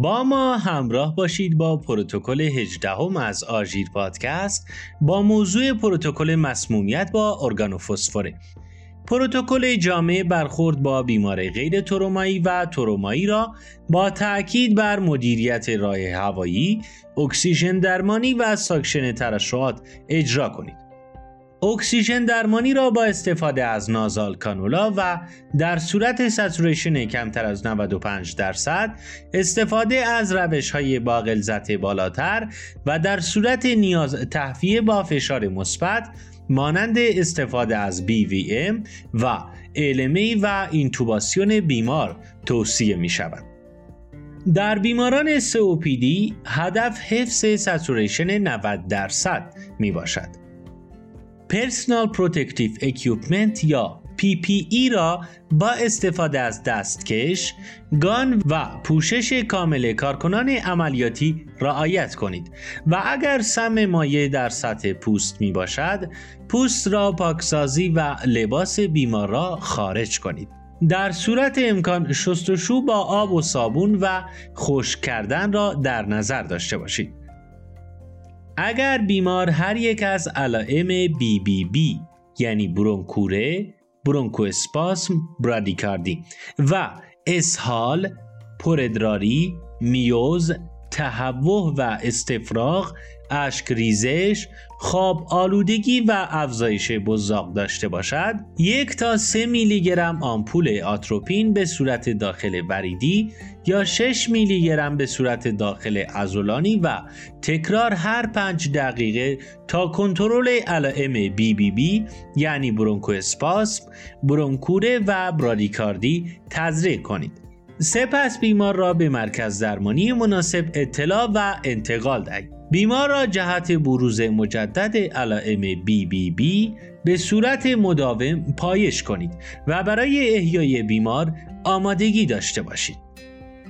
با ما همراه باشید با پروتکل 18 هم از آژیر پادکست با موضوع پروتکل مسمومیت با ارگانوفسفره پروتکل جامع برخورد با بیماری غیر ترومایی و ترومایی را با تاکید بر مدیریت راه هوایی، اکسیژن درمانی و ساکشن ترشحات اجرا کنید. اکسیژن درمانی را با استفاده از nasal cannula و در صورت ساتوریشن کمتر از 95 درصد استفاده از روش های با غلظت بالاتر و در صورت نیاز تهویه با فشار مثبت مانند استفاده از BVM و LMA و اینتوباسیون بیمار توصیه می شود. در بیماران COPD هدف حفظ ساتوریشن 90 درصد می باشد. personal protective equipment یا PPE را با استفاده از دستکش، گان و پوشش کامل کارکنان عملیاتی رعایت کنید. و اگر سم مایع در سطح پوست می باشد پوست را پاکسازی و لباس بیمار را خارج کنید. در صورت امکان شستشو با آب و صابون و خشک کردن را در نظر داشته باشید. اگر بیمار هر یک از علائم بی بی بی یعنی برونکوره، برونکو اسپاسم، برادیکاردی و اسهال، پردراری، میوز، تهوع و استفراغ اشک ریزش، خواب آلودگی و افزایش بزاق داشته باشد یک تا سه میلی گرم آمپول آتروپین به صورت داخل وریدی یا 6 میلی گرم به صورت داخل ازولانی و تکرار هر پنج دقیقه تا کنترل علائم بی بی بی یعنی برونکو اسپاسم، برونکوره و برادیکاردی تزریق کنید. سپس بیمار را به مرکز درمانی مناسب اطلاع و انتقال دهید. بیمار را جهت بروز مجدد علائم بی بی بی به صورت مداوم پایش کنید و برای احیای بیمار آمادگی داشته باشید.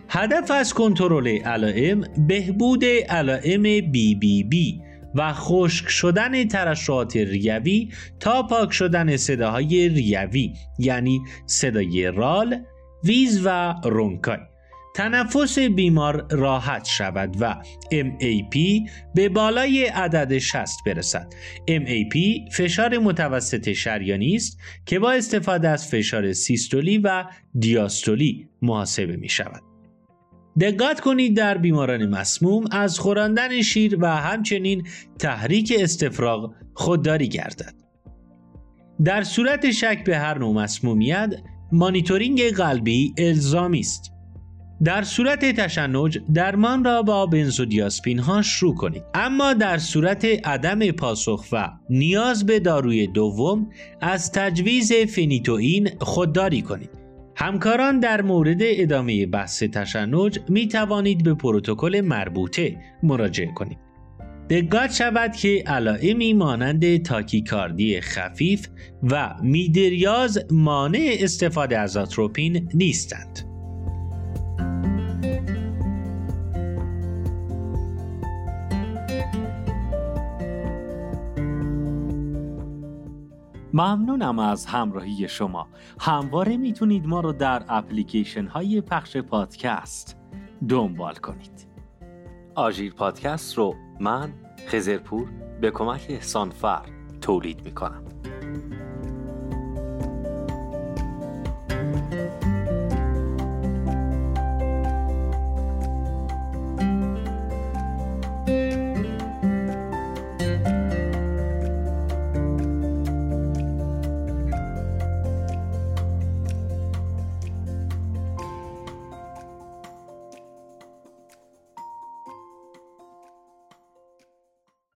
هدف از کنترل علائم بهبود علائم بی بی بی و خشک شدن ترشحات ریوی تا پاک شدن صداهای ریوی یعنی صدای رال، ویز و رونکای تنفس بیمار راحت شود و MAP به بالای عدد 60 برسد. MAP فشار متوسط شریانی است که با استفاده از فشار سیستولی و دیاستولی محاسبه می شود. دقت کنید در بیماران مسموم از خوراندن شیر و همچنین تحریک استفراغ خودداری گردد. در صورت شک به هر نوع مسمومیت مانیتورینگ قلبی الزامی است. در صورت تشنج درمان را با بنزودیاسپین ها شروع کنید. اما در صورت عدم پاسخ و نیاز به داروی دوم از تجویز فینیتوئین خودداری کنید. همکاران در مورد ادامه بحث تشنج می توانید به پروتکل مربوطه مراجعه کنید. دقت شود که علائمی مانند تاکیکاردی خفیف و میدریاز مانع استفاده از آتروپین نیستند. ممنونم از همراهی شما همواره می‌تونید ما رو در اپلیکیشن های پخش پادکست دنبال کنید آژیر پادکست رو من خزرپور به کمک احسانفر تولید می‌کنم.